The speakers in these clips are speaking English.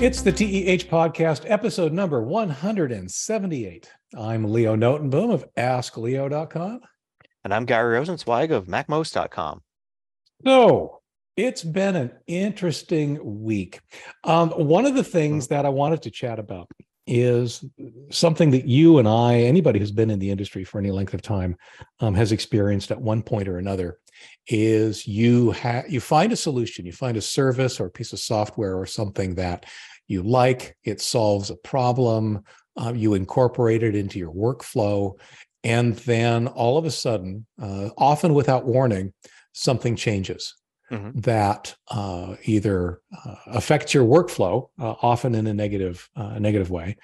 It's the TEH podcast, episode number 178. I'm Leo Notenboom of AskLeo.com. And I'm Gary Rosenzweig of MacMost.com. So it's been an interesting week. Um, one of the things that I wanted to chat about is something that you and I, anybody who's been in the industry for any length of time, um, has experienced at one point or another. Is you have you find a solution, you find a service or a piece of software or something that you like, it solves a problem, uh, you incorporate it into your workflow, and then all of a sudden, uh, often without warning, something changes. Mm-hmm. that uh, either uh, affects your workflow, uh, often in a negative uh, negative way,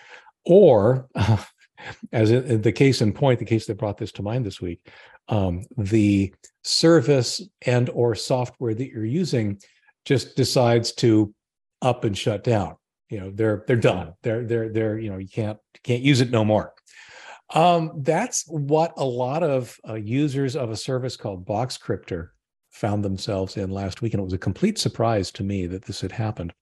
or as in the case in point, the case that brought this to mind this week, um, the service and or software that you're using just decides to up and shut down. You know, they're they're done. They're they're they're you know you can't can't use it no more. Um, that's what a lot of uh, users of a service called box Boxcryptor found themselves in last week, and it was a complete surprise to me that this had happened.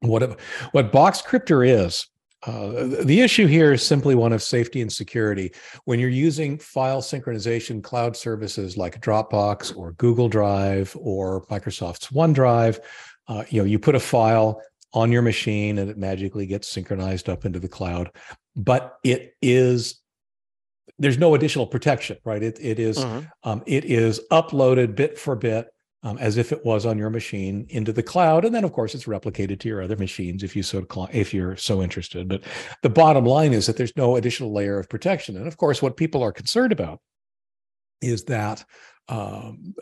What what box Boxcryptor is, uh, the issue here is simply one of safety and security. When you're using file synchronization cloud services like Dropbox or Google Drive or Microsoft's OneDrive, uh, you know you put a file on your machine and it magically gets synchronized up into the cloud. But it is there's no additional protection, right? It it is, uh-huh. um, it is uploaded bit for bit um, as if it was on your machine into the cloud, and then of course it's replicated to your other machines if you so if you're so interested. But the bottom line is that there's no additional layer of protection, and of course what people are concerned about is that. Um,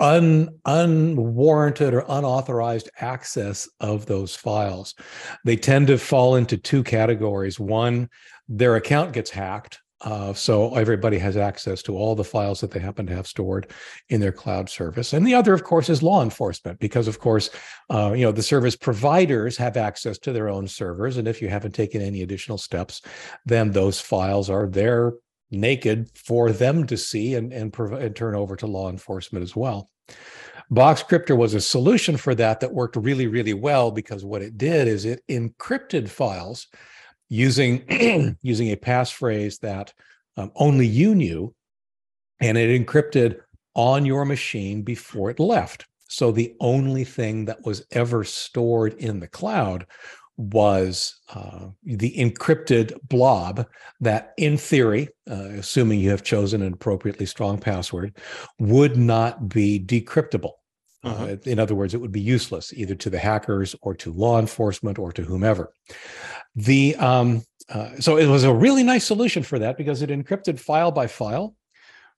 un, unwarranted or unauthorized access of those files. They tend to fall into two categories. One, their account gets hacked uh, so everybody has access to all the files that they happen to have stored in their cloud service. And the other, of course, is law enforcement, because of course, uh, you know, the service providers have access to their own servers. And if you haven't taken any additional steps, then those files are there naked for them to see and, and, and turn over to law enforcement as well. Boxcryptor was a solution for that that worked really, really well because what it did is it encrypted files using using a passphrase that um, only you knew, and it encrypted on your machine before it left. So the only thing that was ever stored in the cloud was uh, the encrypted blob that, in theory, uh, assuming you have chosen an appropriately strong password, would not be decryptable. Uh-huh. Uh, in other words, it would be useless either to the hackers or to law enforcement or to whomever. The um, uh, so it was a really nice solution for that because it encrypted file by file,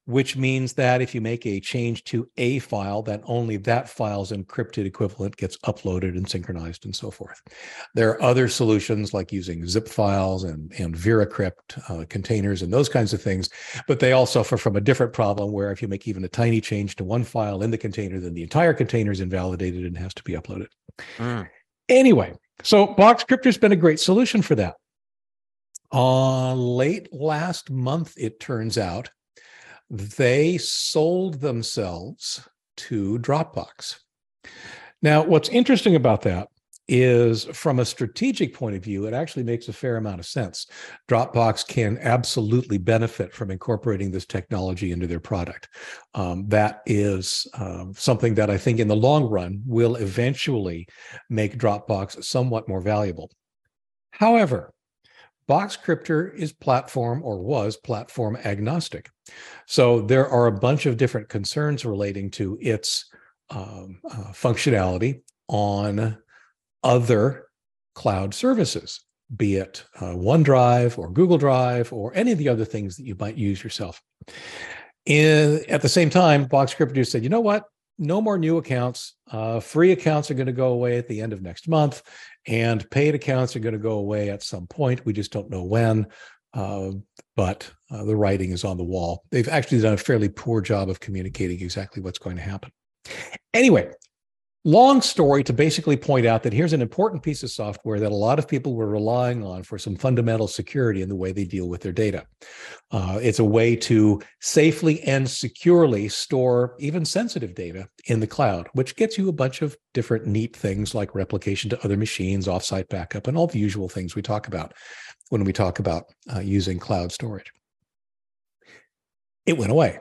which means that if you make a change to a file, that only that file's encrypted equivalent gets uploaded and synchronized and so forth. There are other solutions like using zip files and, and VeraCrypt uh, containers and those kinds of things, but they all suffer from a different problem where if you make even a tiny change to one file in the container, then the entire container is invalidated and has to be uploaded. Mm. Anyway, so Boxcryptor's been a great solution for that. Uh, late last month, it turns out, they sold themselves to Dropbox. Now, what's interesting about that is from a strategic point of view, it actually makes a fair amount of sense. Dropbox can absolutely benefit from incorporating this technology into their product. Um, that is um, something that I think in the long run will eventually make Dropbox somewhat more valuable. However, Boxcryptor is platform or was platform agnostic. So there are a bunch of different concerns relating to its um, uh, functionality on other cloud services, be it uh, OneDrive or Google Drive or any of the other things that you might use yourself. In, at the same time, Boxcryptor said, you know what? No more new accounts. Uh, free accounts are going to go away at the end of next month, and paid accounts are going to go away at some point. We just don't know when. Uh, but uh, the writing is on the wall. They've actually done a fairly poor job of communicating exactly what's going to happen. Anyway, long story to basically point out that here's an important piece of software that a lot of people were relying on for some fundamental security in the way they deal with their data. Uh, it's a way to safely and securely store even sensitive data in the cloud, which gets you a bunch of different neat things like replication to other machines, offsite backup, and all the usual things we talk about when we talk about uh, using cloud storage. It went away.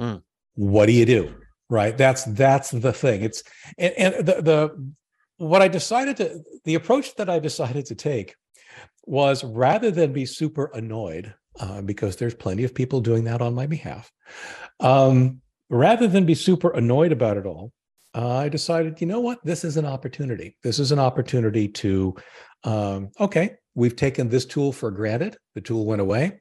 Mm. What do you do? Right? That's that's the thing. It's and, and the the what i decided to the approach that i decided to take was rather than be super annoyed uh, because there's plenty of people doing that on my behalf um, rather than be super annoyed about it all uh, i decided you know what? This is an opportunity. This is an opportunity to um, okay we've taken this tool for granted. The tool went away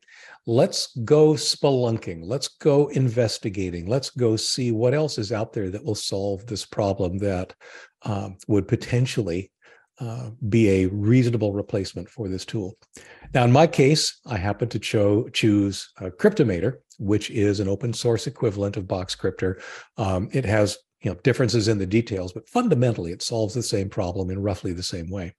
let's go spelunking. Let's go investigating. Let's go see what else is out there that will solve this problem that um, would potentially uh, be a reasonable replacement for this tool. Now in my case i happen to cho- choose uh, cryptomator which is an open source equivalent of boxcryptor um, it has you know differences in the details but fundamentally it solves the same problem in roughly the same way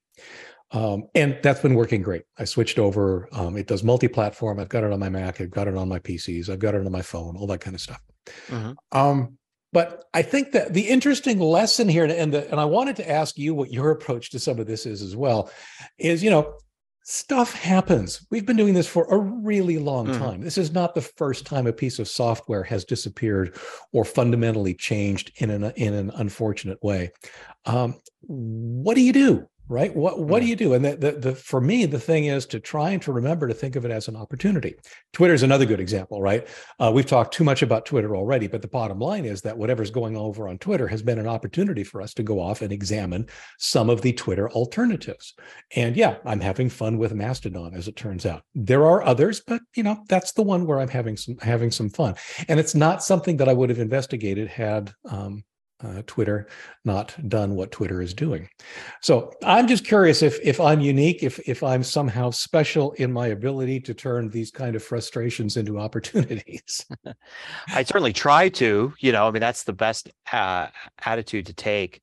um, and that's been working great. I switched over. Um, it does multi-platform. I've got it on my Mac. I've got it on my PCs. I've got it on my phone. All that kind of stuff. Mm-hmm. Um, but I think that the interesting lesson here, and the, and I wanted to ask you what your approach to some of this is as well, is you know stuff happens. We've been doing this for a really long mm-hmm. time. This is not the first time a piece of software has disappeared or fundamentally changed in an in an unfortunate way. Um, what do you do? Right? What what yeah. do you do? And the, the, the, for me the thing is to try and to remember to think of it as an opportunity. Twitter is another good example right? Uh, we've talked too much about twitter already but the bottom line is that whatever's going over on twitter has been an opportunity for us to go off and examine some of the twitter alternatives. And yeah i'm having fun with mastodon as it turns out. There are others but you know that's the one where i'm having some having some fun. And it's not something that i would have investigated had um, uh, Twitter not done what Twitter is doing. So I'm just curious if if I'm unique, if if I'm somehow special in my ability to turn these kind of frustrations into opportunities. I certainly try to. You know, I mean that's the best uh, attitude to take.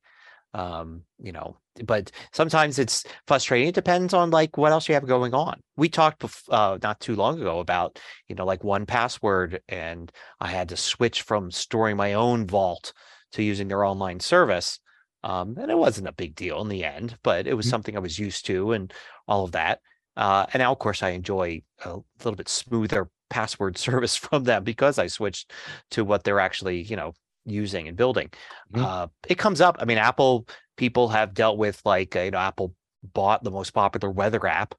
Um, you know, but sometimes it's frustrating. It depends on like what else you have going on. We talked uh, not too long ago about you know like 1Password, and I had to switch from storing my own vault to using their online service. Um, and it wasn't a big deal in the end, but it was mm-hmm. something I was used to and all of that. Uh, and now, of course, I enjoy a little bit smoother password service from them because I switched to what they're actually, you know, using and building. Mm-hmm. Uh, it comes up. I mean, Apple people have dealt with like, uh, you know, Apple bought the most popular weather app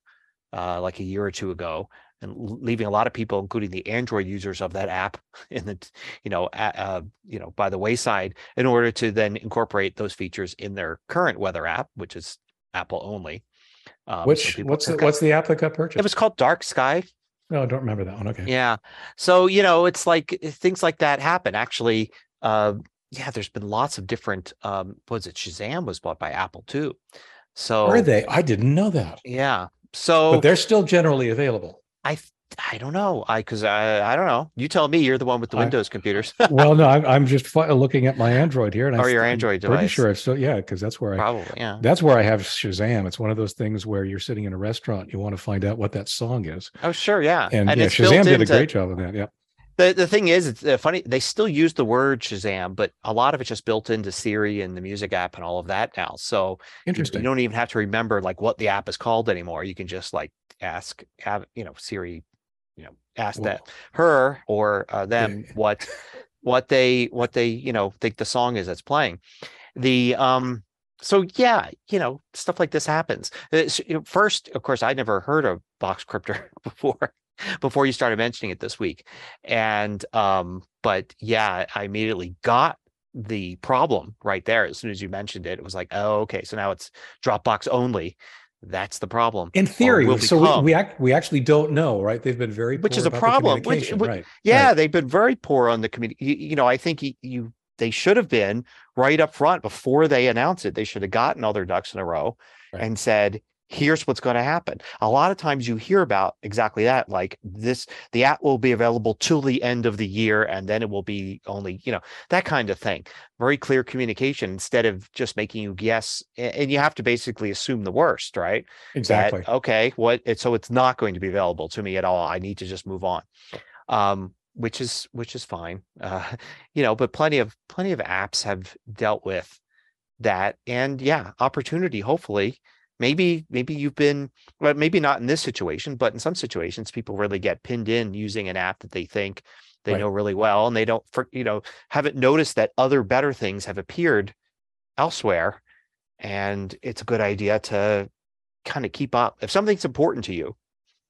uh, like a year or two ago and leaving a lot of people, including the Android users of that app, in the you know uh, you know by the wayside, in order to then incorporate those features in their current weather app, which is Apple only. Um, which so what's the, what's the app that got purchased? It was called Dark Sky. No, I don't remember that one. Okay. Yeah. So you know, it's like eh, things like that happen. Actually, uh, yeah, there's been lots of different. Um, was it Shazam was bought by Apple too? So are they? I didn't know that. Yeah. So but they're still generally available. I I don't know. I because I I don't know. You tell me. You're the one with the I, Windows computers. well, no, I'm, I'm just looking at my Android here, and or I, your Android I'm device. Pretty sure it's still yeah, because that's where I probably yeah. That's where I have Shazam. It's one of those things where you're sitting in a restaurant, you want to find out what that song is. Oh sure, yeah, and, and yeah, Shazam did a great job of that. Yeah. The the thing is, it's uh, funny. They still use the word Shazam, but a lot of it's just built into Siri and the music app and all of that now. So interesting. You, you don't even have to remember like what the app is called anymore. You can just like ask, have you know, Siri you know ask that her or uh, them yeah. what what they what they you know think the song is that's playing the um so yeah you know stuff like this happens it's, uh, first of course i never heard of Box Boxcryptor before before you started mentioning it this week and um but yeah i immediately got the problem right there as soon as you mentioned it it was like oh okay so now it's dropbox only that's the problem. In theory, so we we, act, we actually don't know, right? They've been very which is a problem. Which, which, right? Yeah, right. they've been very poor on the community. You, you, know, I think you, you they should have been right up front before they announced it. They should have gotten all their ducks in a row right. and said, here's what's going to happen. A lot of times you hear about exactly that, like this, the app will be available till the end of the year, and then it will be only, you know, that kind of thing. Very clear communication instead of just making you guess. And you have to basically assume the worst, right? Exactly. That, okay, what? It, so it's not going to be available to me at all. I need to just move on. Um, which is which is fine. Uh, you know, but plenty of plenty of apps have dealt with that, and yeah, opportunity. Hopefully, maybe maybe you've been well, maybe not in this situation, but in some situations, people really get pinned in using an app that they think they right. know really well, and they don't, for, you know, haven't noticed that other better things have appeared elsewhere, and it's a good idea to kind of keep up if something's important to you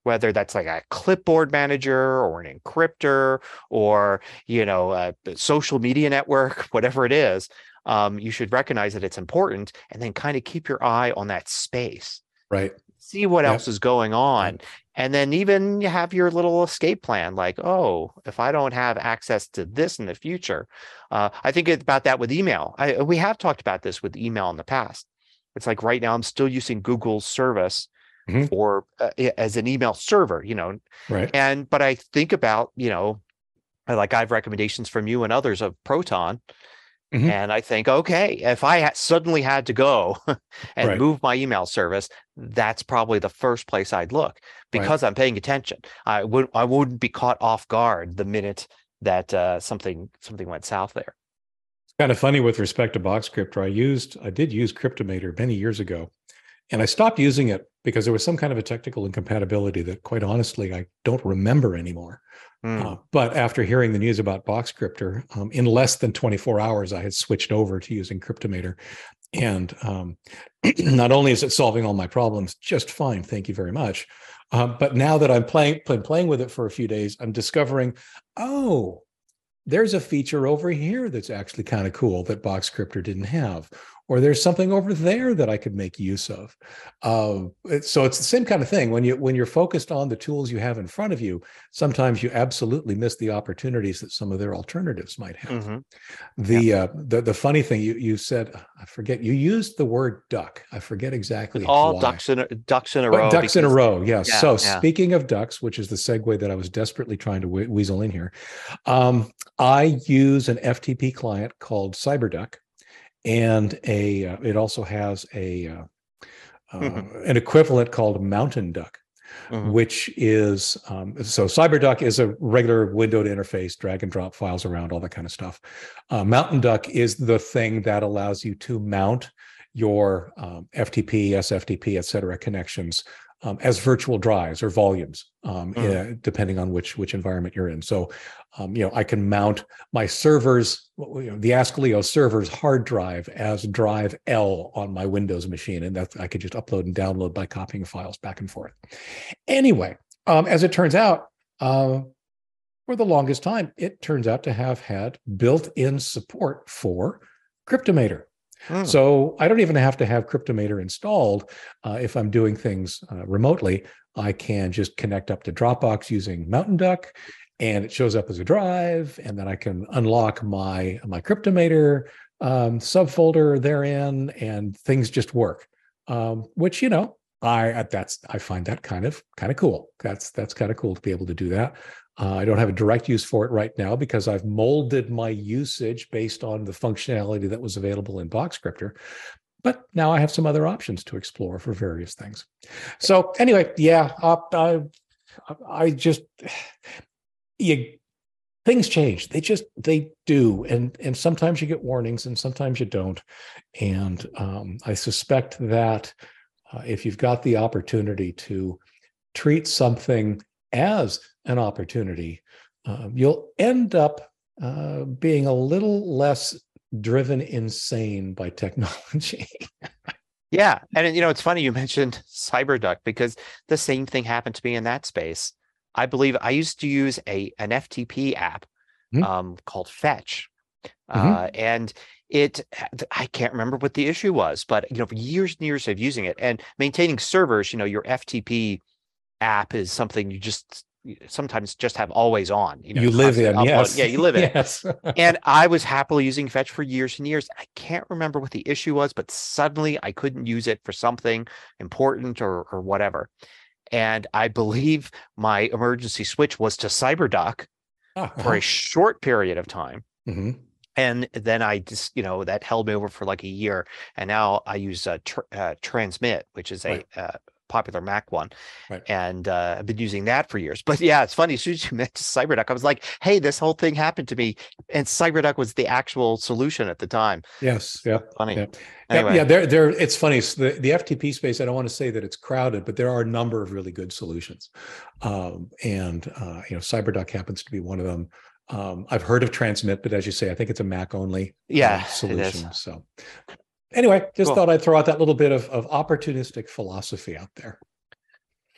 whether that's like a clipboard manager or an encryptor or you know a social media network whatever it is um, you should recognize that it's important and then kind of keep your eye on that space right see what else is going on and then even you have your little escape plan like oh if i don't have access to this in the future uh, i think about that with email I, we have talked about this with email in the past it's like right now i'm still using google's service mm-hmm. for uh, as an email server, you know. Right. And but I think about, you know, like I have recommendations from you and others of Proton. Mm-hmm. And I think, okay, if I ha- suddenly had to go and right. move my email service, that's probably the first place I'd look because right. I'm paying attention. I would I wouldn't be caught off guard the minute that uh, something something went south there. It's kind of funny with respect to Boxcryptor. I used I did use Cryptomator many years ago, and I stopped using it because there was some kind of a technical incompatibility that, quite honestly, I don't remember anymore. Mm. Uh, but after hearing the news about Boxcryptor, um, in less than 24 hours, I had switched over to using Cryptomator. And um, not only is it solving all my problems just fine, thank you very much. Uh, but now that I'm playing, playing playing with it for a few days, I'm discovering, oh, there's a feature over here that's actually kind of cool that Boxcryptor didn't have or there's something over there that I could make use of. Uh, so it's the same kind of thing when you when you're focused on the tools you have in front of you. Sometimes you absolutely miss the opportunities that some of their alternatives might have. Mm-hmm. The yeah. uh, the the funny thing you you said I forget you used the word duck. I forget exactly all why. ducks in a, ducks in a row. ducks in a row. Yes. Yeah, so yeah. speaking of ducks, which is the segue that I was desperately trying to weasel in here, um, I use an FTP client called CyberDuck and a uh, it also has a uh, uh, mm-hmm. an equivalent called Mountain Duck, mm-hmm. which is um, so CyberDuck is a regular windowed interface, drag and drop files around, all that kind of stuff. Uh, Mountain Duck is the thing that allows you to mount your um, FTP, SFTP, et cetera connections um, as virtual drives or volumes, um, mm. uh, depending on which which environment you're in. So, um, you know, I can mount my servers, you know, the AskLeo server's hard drive as drive L on my Windows machine, and that I could just upload and download by copying files back and forth. Anyway, um, as it turns out. Uh, for the longest time, it turns out to have had built-in support for Cryptomator. Hmm. So I don't even have to have Cryptomator installed. Uh, if I'm doing things uh, remotely, I can just connect up to Dropbox using Mountain Duck, and it shows up as a drive, and then I can unlock my my Cryptomator um, subfolder therein, and things just work. Um, which you know, I that's I find that kind of kind of cool. That's that's kind of cool to be able to do that. Uh, I don't have a direct use for it right now because I've molded my usage based on the functionality that was available in Boxcryptor. But now I have some other options to explore for various things. So anyway, yeah, uh, I, I just you things change. They just they do, and and sometimes you get warnings, and sometimes you don't. And um, I suspect that uh, if you've got the opportunity to treat something as an opportunity, uh, you'll end up uh, being a little less driven insane by technology. yeah, and you know it's funny you mentioned CyberDuck because the same thing happened to me in that space. I believe I used to use a an FTP app mm-hmm. um, called Fetch, mm-hmm. uh, and it I can't remember what the issue was, but you know for years and years of using it and maintaining servers, you know your FTP app is something you just sometimes just have always on. You, know, you live in, upload. yes. Yeah, you live in. yes. and I was happily using Fetch for years and years. I can't remember what the issue was, but suddenly I couldn't use it for something important or or whatever. And I believe my emergency switch was to CyberDuck Uh-huh. for a short period of time. hmm And then I just, you know, that held me over for like a year. And now I use uh, tr- uh, Transmit, which is a Right. uh, popular Mac one. Right. And uh, I've been using that for years. But yeah, it's funny. As soon as you mentioned CyberDuck, I was like, hey, this whole thing happened to me. And CyberDuck was the actual solution at the time. Yes. Yeah. Funny. Yeah. Anyway, Yeah, there, there. It's funny. The the FTP space. I don't want to say that it's crowded, but there are a number of really good solutions, um, and uh, you know, CyberDuck happens to be one of them. Um, I've heard of Transmit, but as you say, I think it's a Mac only Yeah, is. solution. So, anyway, just Cool. thought I'd throw out that little bit of of opportunistic philosophy out there.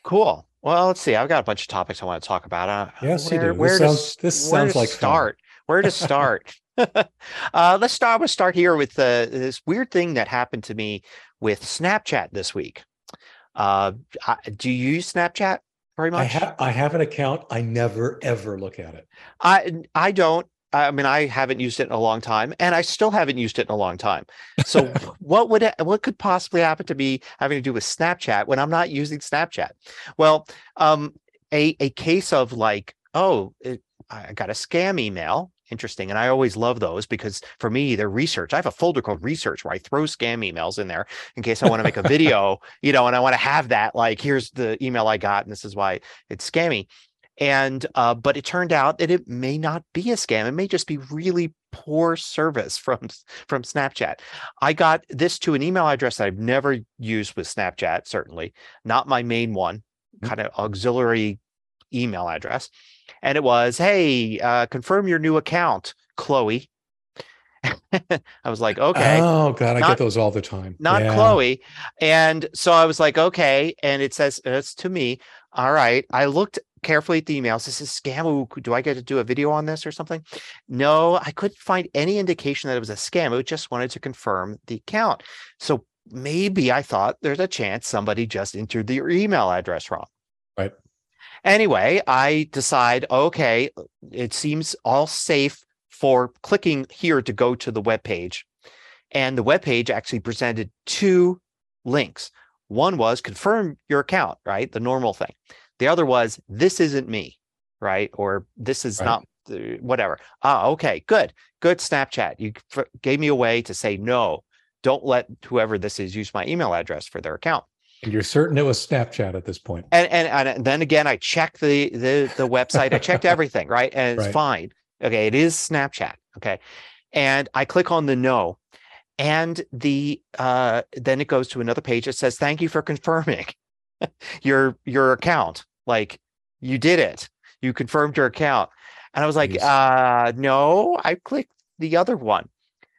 cool. Well, let's see. I've got a bunch of topics I want to talk about. Uh, Yes, you where, do. This Where to sounds- this where sounds to like fun. start. Where to start? uh, let's start. Let's start here with uh, this weird thing that happened to me with Snapchat this week. Uh, I, do you use Snapchat very I much? have I have an account. I never ever look at it. I I don't. I mean, I haven't used it in a long time, and I still haven't used it in a long time. So, what would it, what could possibly happen to me having to do with Snapchat when I'm not using Snapchat? Well, um, a a case of like, oh, it, I got a scam email. Interesting, and I always love those because for me, they're research. I have a folder called research where I throw scam emails in there in case I want to make a video, you know, and I want to have that. Like, here's the email I got, and this is why it's scammy and uh, but it turned out that it may not be a scam it may just be really poor service from from snapchat i got this to an email address that i've never used with snapchat certainly not my main one Mhm. kind of auxiliary email address and it was hey uh, confirm your new account chloe i was like okay Oh God, I Not- get those all the time. not Yeah. Chloe. And so I was like, okay. And it says it's to me. All right. I looked carefully at the emails. This is scam. Ooh, do I get to do a video on this or something? No, I couldn't find any indication that it was a scam. It just wanted to confirm the account. So maybe I thought there's a chance somebody just entered their email address wrong. Right. Anyway, I decide, okay, it seems all safe for clicking here to go to the web page. And the web page actually presented two links. One was confirm your account, right? The normal thing. The other was this isn't me, right? Or this is Right. not whatever. Ah, okay, good, good. Snapchat, you gave me a way to say no. Don't let whoever this is use my email address for their account. And you're certain it was Snapchat at this point. And and, and then again, I checked the the the website. I checked everything, right? And it's Right. fine. Okay, it is Snapchat. Okay, and I click on the no, and the uh then it goes to another page that says thank you for confirming your your account. Like you did it. You confirmed your account. And I was like, uh no, I clicked the other one.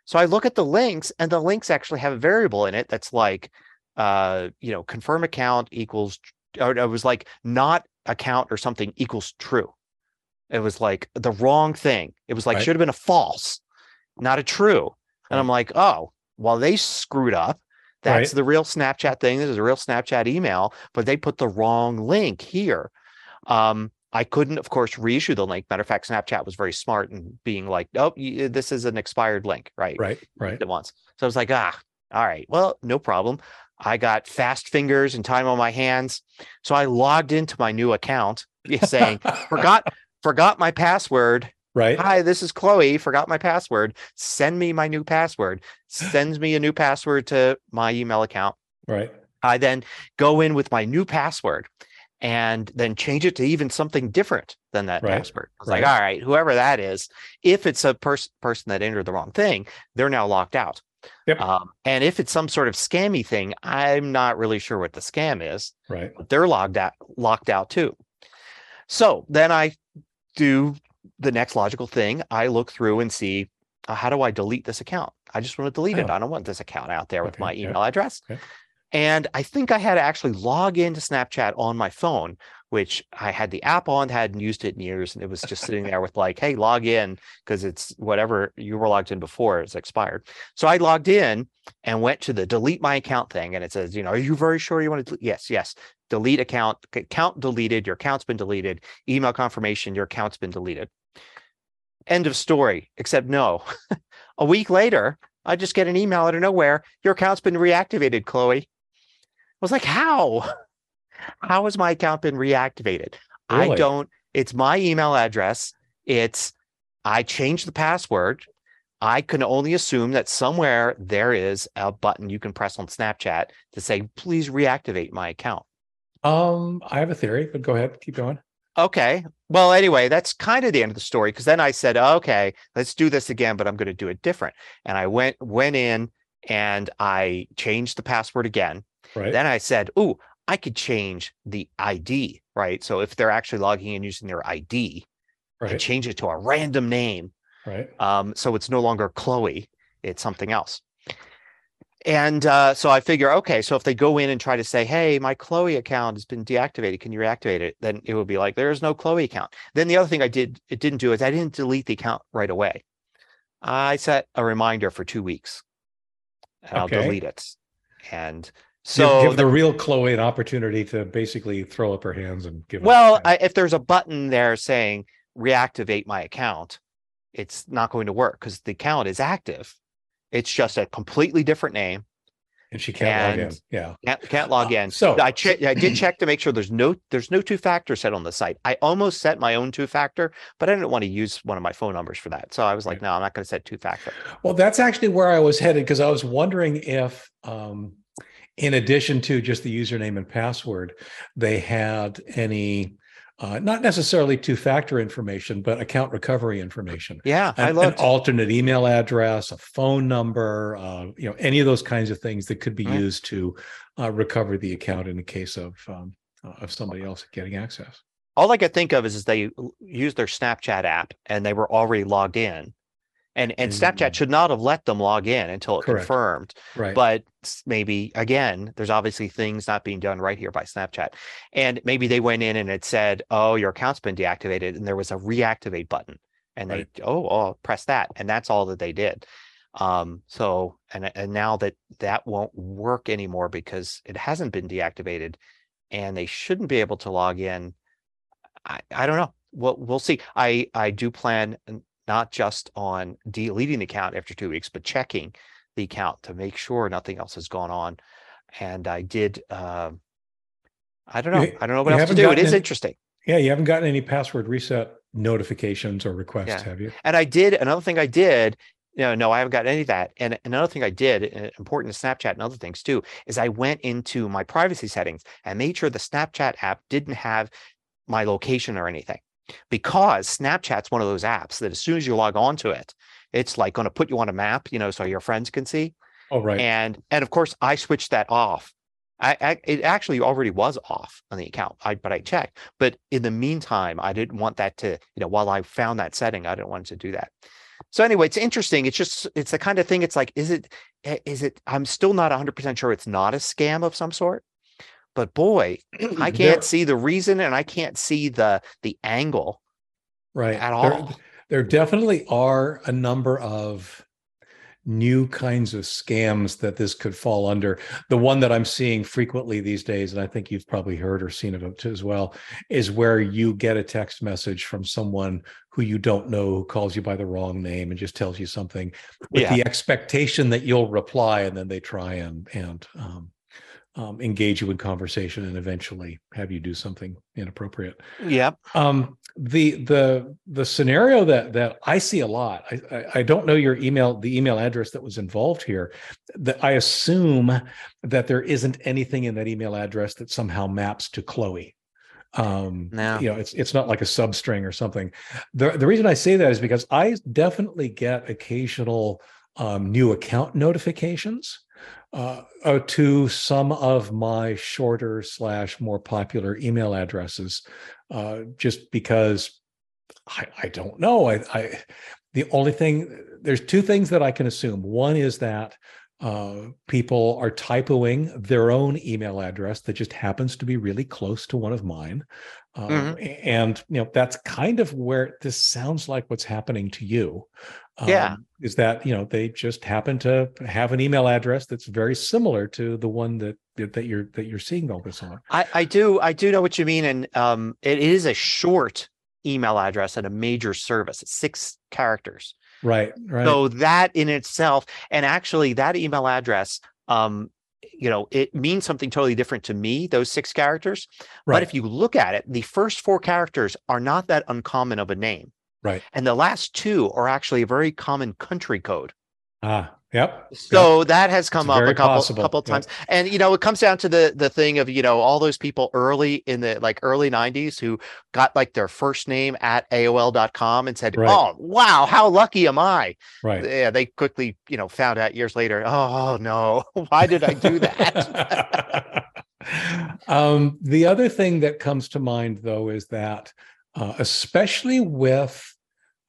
So I look at the links, and the links actually have a variable in it that's like, uh, you know, confirm account equals, or it was like not account or something equals true. It was like the wrong thing. It was like Right. should have been a false, not a true. And I'm like, oh, well, they screwed up. That's Right. the real Snapchat thing. This is a real Snapchat email, but they put the wrong link here. Um, I couldn't, of course, reissue the link. Matter of fact, Snapchat was very smart in being like, "Oh, y- this is an expired link, right?" Right. Right. At once. So I was like, "Ah, all right, well, no problem." I got fast fingers and time on my hands, so I logged into my new account, saying, "Forgot, forgot my password." Right. Hi, this is Chloe. Forgot my password. Send me my new password. Sends me a new password to my email account. Right. I then go in with my new password and then change it to even something different than that Right, password. I was like, all right, whoever that is, if it's a pers- person that entered the wrong thing, they're now locked out. Yep. Um, and if it's some sort of scammy thing, I'm not really sure what the scam is, Right. but they're logged out, locked out too. So then I do the next logical thing. I look through and see uh, how do I delete this account? I just want to delete it. Oh. I don't want this account out there with Okay, my yeah. email address. Okay. And I think I had to actually log into Snapchat on my phone, which I had the app on, hadn't used it in years, and it was just sitting there with like, "Hey, log in," because it's whatever you were logged in before it's expired. So I logged in and went to the delete my account thing, and it says, "You know, are you very sure you want to?" Yes, yes. Delete account, account deleted, your account's been deleted, email confirmation, your account's been deleted. End of story. Except no, a week later, I just get an email out of nowhere. Your account's been reactivated, Chloe. I was like, how? How has my account been reactivated? I don't, it's my email address. It's, I changed the password. I can only assume that somewhere there is a button you can press on Snapchat to say, please reactivate my account. Um, I have a theory, but go ahead, keep going. Okay. Well, anyway, that's kind of the end of the story because then I said, okay, let's do this again, but I'm going to do it different. And I went went in and I changed the password again. Right. Then I said, oh, I could change the ID, right? So if they're actually logging in using their ID, right. I change it to a random name. Right. Um, so it's no longer Chloe, it's something else. And uh, so I figure, okay, so if they go in and try to say, hey, my Chloe account has been deactivated, can you reactivate it? Then it would be like, there's no Chloe account. Then the other thing I did, it didn't do is I didn't delete the account right away. I set a reminder for two weeks and I'll delete it. And so give, the real Chloe an opportunity to basically throw up her hands and give. Well, I, if there's a button there saying reactivate my account, it's not going to work because the account is active. It's just a completely different name. and she can't log in. Yeah. Can't, can't log in. so- I che- I did check to make sure there's no there's no two factor set on the site. I almost set my own two factor, but I didn't want to use one of my phone numbers for that. So I was like, Right. no, I'm not going to set two factor. Well, that's actually where I was headed because I was wondering if, um, in addition to just the username and password, they had any, uh, not necessarily two-factor information, but account recovery information. Yeah, I An, an alternate email address, a phone number, uh, you know, any of those kinds of things that could be Right. used to uh, recover the account in the case of um, of somebody else getting access. All I could think of is, is they used their Snapchat app and they were already logged in. And and Snapchat Mm. should not have let them log in until it Correct. confirmed. Right. but maybe again there's obviously things not being done right here by snapchat and maybe they went in and it said oh your account's been deactivated and there was a reactivate button and they Right. oh oh press that and that's all that they did um so and and now that that won't work anymore because it hasn't been deactivated and they shouldn't be able to log in i i don't know we'll we'll see i i do plan not just on deleting the account after two weeks but checking the account to make sure nothing else has gone on. And I did, um, I don't know. You- I don't know what else to do. It is any- interesting. yeah, you haven't gotten any password reset notifications or requests, Yeah. have you? And I did another thing I did. No, no, I haven't got any of that. And another thing I did, important to Snapchat and other things too, is I went into my privacy settings and made sure the Snapchat app didn't have my location or anything. Because Snapchat's one of those apps that as soon as you log on to it, it's like going to put you on a map, you know, so your friends can see. Oh, right. and and of course I switched that off. I, I it actually already was off on the account, I but I checked. But in the meantime, I didn't want that to you know while I found that setting, I didn't want to do that. So anyway, it's interesting. It's just it's the kind of thing. It's like, is it eh, it? I'm still not 100 percent sure it's not a scam of some sort. But boy, I can't see the reason, and I can't see the the angle right at There- all. there definitely are a number of new kinds of scams that this could fall under. The one that I'm seeing frequently these days, and I think you've probably heard or seen it as well, is where you get a text message from someone who you don't know who calls you by the wrong name and just tells you something with Yeah. the expectation that you'll reply, and then they try and and um, um, engage you in conversation and eventually have you do something inappropriate. Yep. Um, the the the scenario that that I see a lot. I, I I don't know your email, the email address that was involved here. That I assume that there isn't anything in that email address that somehow maps to Chloe. Um, No. you know, it's it's not like a substring or something. The the reason I say that is because I definitely get occasional um, new account notifications uh, uh, to some of my shorter slash more popular email addresses, uh, just because I, I don't know. I, I the only thing there's two things that I can assume. One is that uh, people are typoing their own email address that just happens to be really close to one of mine. Um, Mhm. And you know that's kind of where this sounds like what's happening to you. Yeah. Um, is that you know they just happen to have an email address that's very similar to the one that that you're that you're seeing all this on. I, I do I do know what you mean, and um, it is a short email address and a major service. It's six characters. Right. Right. So that in itself, and actually that email address, um, you know, it means something totally different to me. Those six characters. right. But if you look at it, the first four characters are not that uncommon of a name, right. and the last two are actually a very common country code. Ah. Yep. So that has come It's up a couple possible, couple times, and you know it comes down to the the thing of you know all those people early in the like early '90s who got like their first name at AOL.com and said, Right. "Oh wow, how lucky am I?" Right. Yeah, they quickly you know found out years later, "Oh no, why did I do that?" um, the other thing that comes to mind, though, is that uh, especially with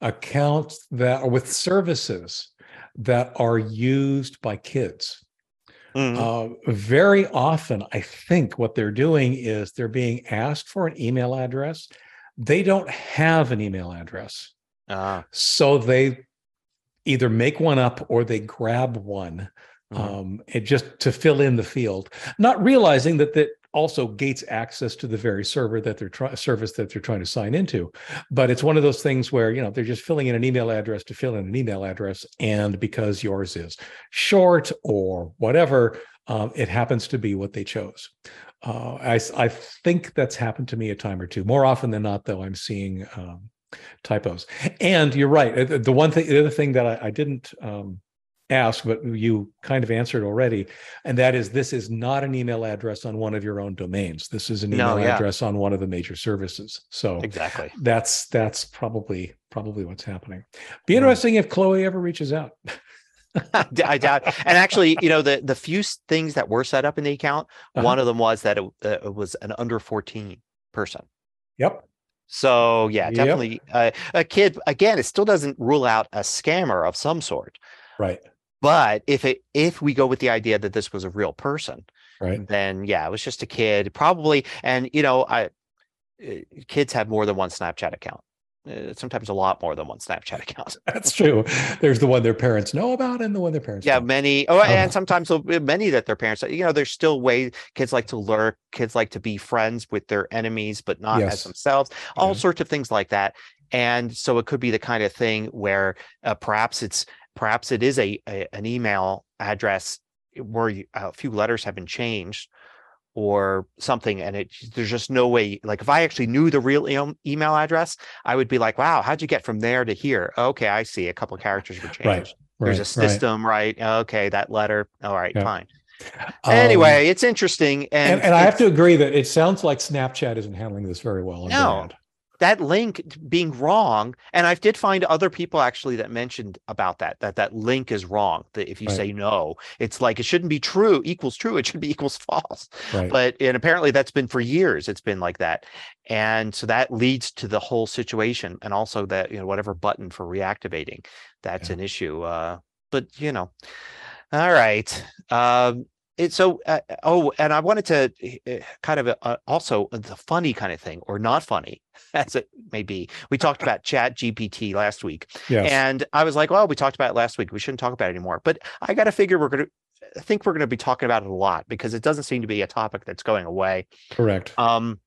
accounts that or with services that are used by kids, Mhm. uh, very often, I think what they're doing is they're being asked for an email address. They don't have an email address. Ah, So they either make one up or they grab one mhm. um, just to fill in the field, not realizing that that also gates access to the very server that they're trying service that they're trying to sign into. But it's one of those things where you know they're just filling in an email address to fill in an email address, and because yours is short or whatever, um, it happens to be what they chose. Uh, I I think that's happened to me a time or two. More often than not, though, I'm seeing um, typos. And you're right. uh, The one thing, the other thing that I, I didn't um, ask, but you kind of answered already, and that is this is not an email address on one of your own domains. This is an No, email yeah. address on one of the major services. So exactly. that's that's probably probably what's happening. Be interesting if Chloe ever reaches out. I doubt. And actually, you know, the the few things that were set up in the account, Uh-huh. one of them was that it, uh, it was an under 14 person. Yep. So yeah, Yep. definitely uh, a kid. Again, it still doesn't rule out a scammer of some sort. Right. But if it if we go with the idea that this was a real person, Right. then yeah, it was just a kid, probably. And you know, I uh, kids have more than one Snapchat account. Uh, sometimes a lot more than one Snapchat account. That's true. There's the one their parents know about and the one their parents Yeah, don't. many. Oh, Uh, and sometimes many that their parents. You know, there's still ways kids like to lurk. Kids like to be friends with their enemies, but not Yes. as themselves. All Yeah. sorts of things like that. And so it could be the kind of thing where uh, perhaps it's perhaps it is a, a an email address where you, a few letters have been changed or something and it there's just no way like if i actually knew the real e- email address i would be like wow how'd you get from there to here okay i see a couple characters were changed Right. there's a Right, right. system, right? Okay, that letter. All right, Yeah. fine. Um, anyway, it's interesting, and and, and I have to agree that it sounds like Snapchat isn't handling this very well. No. That link being wrong. And I did find other people actually that mentioned about that that that link is wrong. That if you Right. say no, it's like it shouldn't be true equals true. It should be equals false. Right. But and apparently that's been for years. It's been like that, and so that leads to the whole situation, and also that you know whatever button for reactivating, that's Yeah. an issue. Uh, but you know, all right. Um, it so uh, oh, and I wanted to uh, kind of uh, also the funny kind of thing, or not funny, as it may be. We talked about Chat GPT last week, yes. and I was like, well, we talked about it last week. We shouldn't talk about it anymore. But I got to figure we're going to. I think we're going to be talking about it a lot because it doesn't seem to be a topic that's going away. Correct. Um,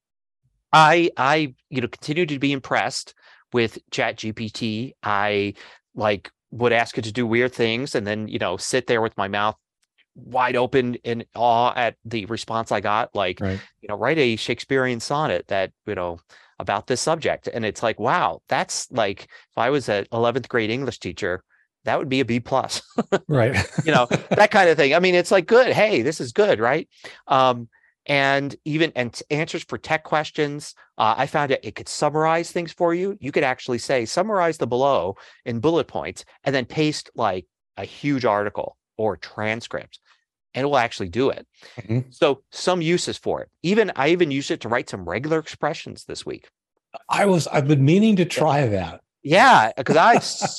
I I you know continue to be impressed with Chat GPT. I like would ask it to do weird things and then you know sit there with my mouth wide open in awe at the response I got. Like right. you know, write a Shakespearean sonnet that you know about this subject, and it's like wow, that's like if I was an eleventh grade English teacher. That would be a B plus. Right. you know that kind of thing i mean it's like good hey this is good right um and even and answers for tech questions uh, i found it it could summarize things for you you could actually say summarize the below in bullet points and then paste like a huge article or transcript and it will actually do it Mhm. so some uses for it even i even used it to write some regular expressions this week I was. I've been meaning to try that. yeah, because I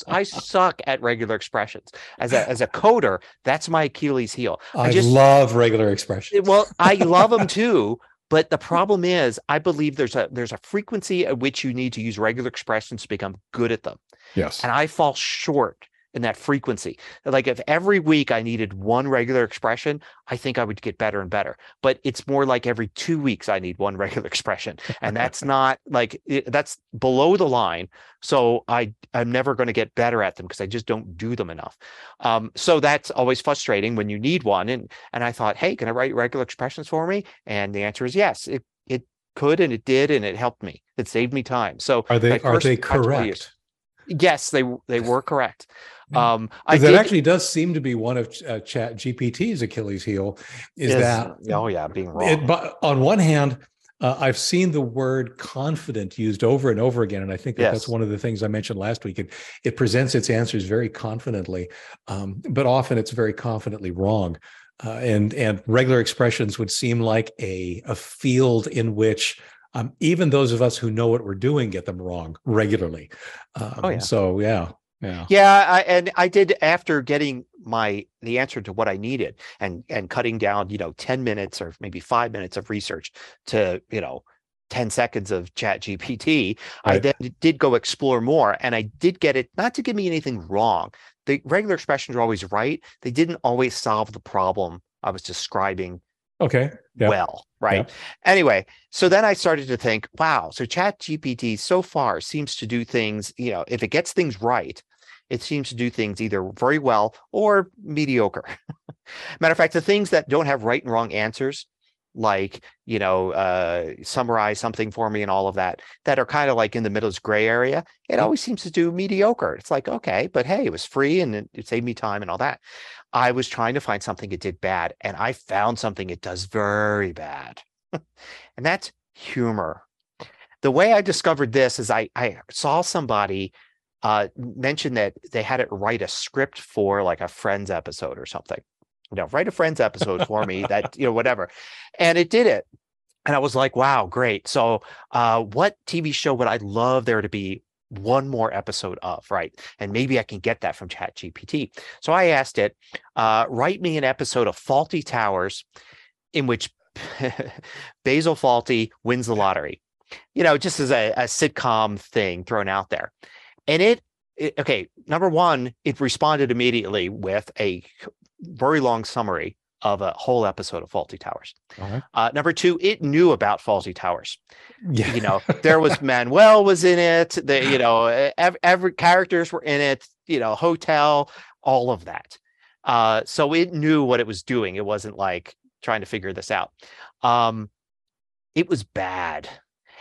I suck at regular expressions as a as a coder. That's my Achilles heel. I, just- love regular expressions. Well, I love them too, But the problem is, I believe there's a there's a frequency at which you need to use regular expressions to become good at them. Yes. And I fall short in that frequency. Like if every week I needed one regular expression, I think I would get better and better. But it's more like every two weeks I need one regular expression, and that's not like that's below the line. So I I'm never going to get better at them because I just don't do them enough. Um, so that's always frustrating when you need one. And and I thought, hey, can I write regular expressions for me? And the answer is yes. It it could and it did and it helped me. It saved me time. So are they are they correct? Yes, they they were correct. Um, I that did, actually does seem to be one of uh, Chat GPT's Achilles heel. Is, is, that oh yeah, being wrong. It, but on one hand, uh, I've seen the word confident used over and over again, and I think that yes. that's one of the things I mentioned last week. It it presents its answers very confidently, um, but often it's very confidently wrong. Uh, and and regular expressions would seem like a a field in which um, even those of us who know what we're doing get them wrong regularly. Um, oh, yeah. So yeah, yeah, yeah. I, and I did after getting my the answer to what I needed and and cutting down, you know, ten minutes or maybe five minutes of research to you know 10 seconds of chat gpt right. i then did go explore more and i did get it not to give me anything wrong the regular expressions are always right they didn't always solve the problem i was describing okay yep. well right yep. anyway so then i started to think wow so chat gpt so far seems to do things you know if it gets things right it seems to do things either very well or mediocre. Matter of fact the things that don't have right and wrong answers like you know uh, summarize something for me and all of that that are kind of like in the middle gray area it mm. always seems to do mediocre. It's like okay but hey it was free and it, it saved me time and all that. I was trying to find something it did bad and i found something it does very bad. And that's humor. The way i discovered this is i i saw somebody uh mention that they had it write a script for like a friends episode or something you know, write a Friends episode for me that, you know, whatever. And it did it. And I was like, wow, great. So, uh, what TV show would I love there to be one more episode of, right? And maybe I can get that from Chat GPT. So I asked it, uh, write me an episode of Fawlty Towers in which Basil Fawlty wins the lottery. You know, just as a, a sitcom thing thrown out there. And it, it, okay, number one, it responded immediately with a very long summary of a whole episode of Fawlty Towers. Uh-huh. Uh, number two, it knew about Fawlty Towers. Yeah. You know, there was Manuel was in it. The you know every, every, characters were in it. You know, hotel, all of that. Uh, so it knew what it was doing. It wasn't like trying to figure this out. Um, it was bad.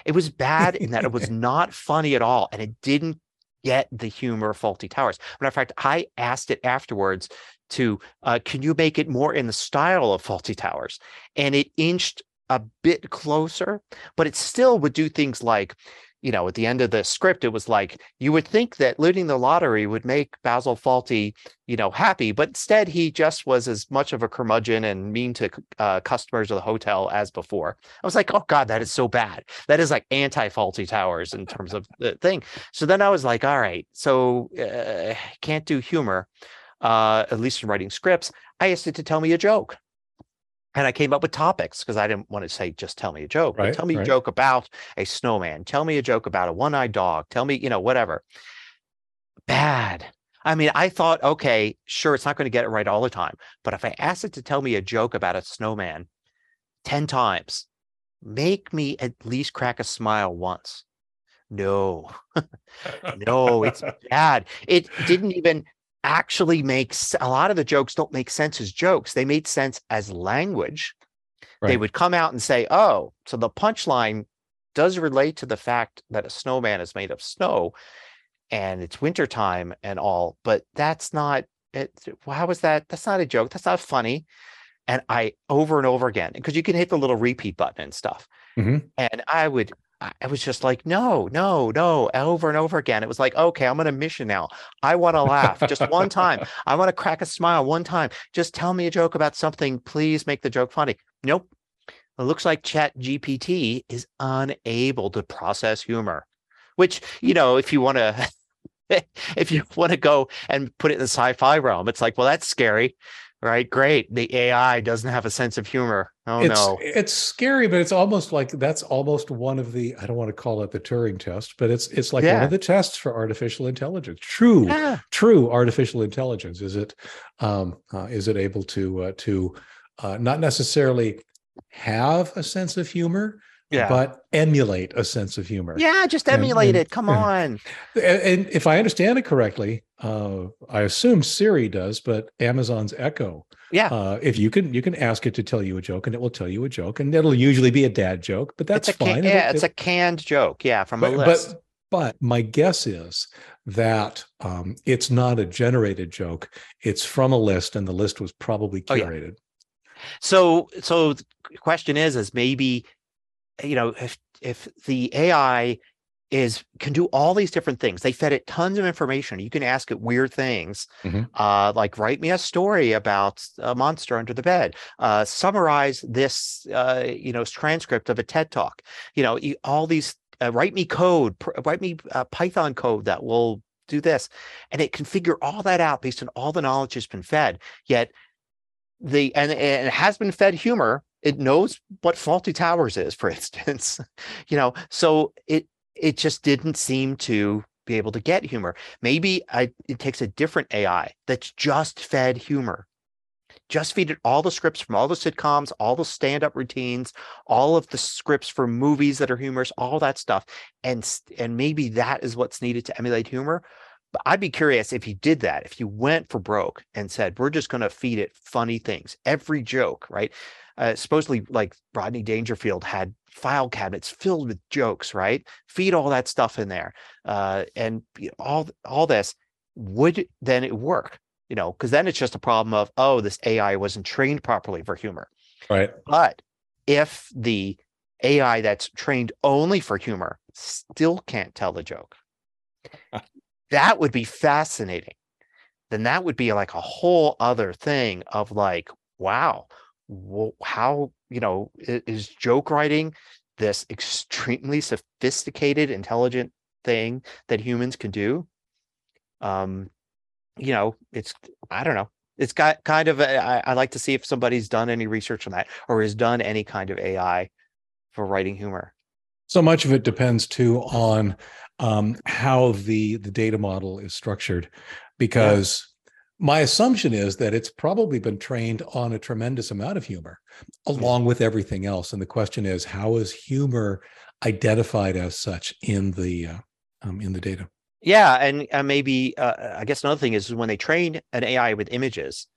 It was bad in that it was not funny at all, and it didn't get the humor of Fawlty Towers. Matter of fact, I asked it afterwards to uh, can you make it more in the style of Fawlty Towers and it inched a bit closer but it still would do things like you know at the end of the script it was like you would think that looting the lottery would make basil fawlty you know happy but instead he just was as much of a curmudgeon and mean to uh, customers of the hotel as before. I was like oh god that is so bad. That is like anti Fawlty towers in terms of the thing. So then i was like all right so uh, can't do humor uh, at least in writing scripts, I asked it to tell me a joke. And I came up with topics because I didn't want to say just tell me a joke. Right, tell me right. a joke about a snowman. Tell me a joke about a one-eyed dog. Tell me, you know, whatever. Bad. I mean, I thought, okay, sure, it's not going to get it right all the time. But if I ask it to tell me a joke about a snowman 10 times, make me at least crack a smile once. No, no, it's bad. It didn't even actually makes a lot of the jokes don't make sense as jokes. They made sense as language. Right. They would come out and say, oh, so the punchline does relate to the fact that a snowman is made of snow and it's wintertime and all, but that's not it. How is that? That's not a joke. That's not funny. And I over and over again, because you can hit the little repeat button and stuff. Mm-hmm. And I would I was just like, no, no, no, over and over again. It was like, okay, I'm on a mission now. I want to laugh just one time. I want to crack a smile one time. Just tell me a joke about something. Please make the joke funny. Nope. It looks like Chat GPT is unable to process humor, which, you know, if you want to, if you want to go and put it in the sci fi realm, it's like, well, that's scary. Right? Great. The AI doesn't have a sense of humor. Oh it's, no. It's scary, but it's almost like that's almost one of the I don't want to call it the Turing test, but it's it's like Yeah. one of the tests for artificial intelligence. True, Yeah. true artificial intelligence. Is it um uh, is it able to uh, to uh, not necessarily have a sense of humor, Yeah. but emulate a sense of humor? yeah, just emulate and- it. Come on. And, and if I understand it correctly, uh, I assume Siri does, but Amazon's Echo Yeah. uh, if you can, you can ask it to tell you a joke, and it will tell you a joke, and it'll usually be a dad joke, but that's a fine. Can- yeah, it's it- a canned joke. Yeah, from a but, list. but but my guess is that um, it's not a generated joke; it's from a list, and the list was probably Oh, yeah. curated. so so the question is is maybe you know if if the ai is can do all these different things. They fed it tons of information. You can ask it weird things Mhm. uh like write me a story about a monster under the bed. Uh summarize this uh you know transcript of a ted talk. You know all these uh, write me code pr- write me uh, python code that will do this. And it can figure all that out based on all the knowledge that's been fed. Yet the and, and it has been fed humor. It knows what Fawlty Towers is for instance. You know so it it just didn't seem to be able to get humor. Maybe I, it takes a different ai that's just fed humor. Just feed it all the scripts from all the sitcoms all the stand-up routines all of the scripts for movies that are humorous all that stuff and and maybe that is what's needed to emulate humor. But I'd be curious if you did that, if you went for broke and said, we're just going to feed it funny things, every joke, right? Uh, supposedly, like Rodney Dangerfield had file cabinets filled with jokes, right? Feed all that stuff in there, uh, and all all this would then it work? You know, because then it's just a problem of oh, this AI wasn't trained properly for humor. Right? But if the AI that's trained only for humor still can't tell the joke, that would be fascinating. Then that would be like a whole other thing of like, wow, how, you know, is joke writing this extremely sophisticated, intelligent thing that humans can do? Um, you know, it's, I don't know. It's got kind of, a, I, I like to see if somebody's done any research on that or has done any kind of AI for writing humor. So much of it depends too on um, how the the data model is structured, because my assumption is that it's probably been trained on a tremendous amount of humor, along with everything else. And the question is, how is humor identified as such in the uh, um, in the data? Yeah, and uh, maybe uh, I guess another thing is when they train an AI with images,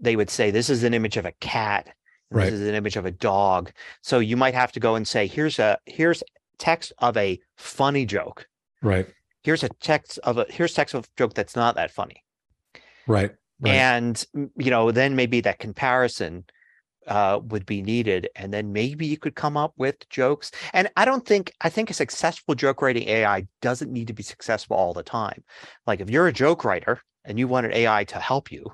they would say this is an image of a cat, Right. this is an image of a dog. So you might have to go and say here's a here's text of a funny joke. Right. Here's a text of a here's text of a joke that's not that funny. Right. Right. And you know, then maybe that comparison uh, would be needed, and then maybe you could come up with jokes. And I don't think I think a successful joke writing AI doesn't need to be successful all the time. Like if you're a joke writer and you want an AI to help you,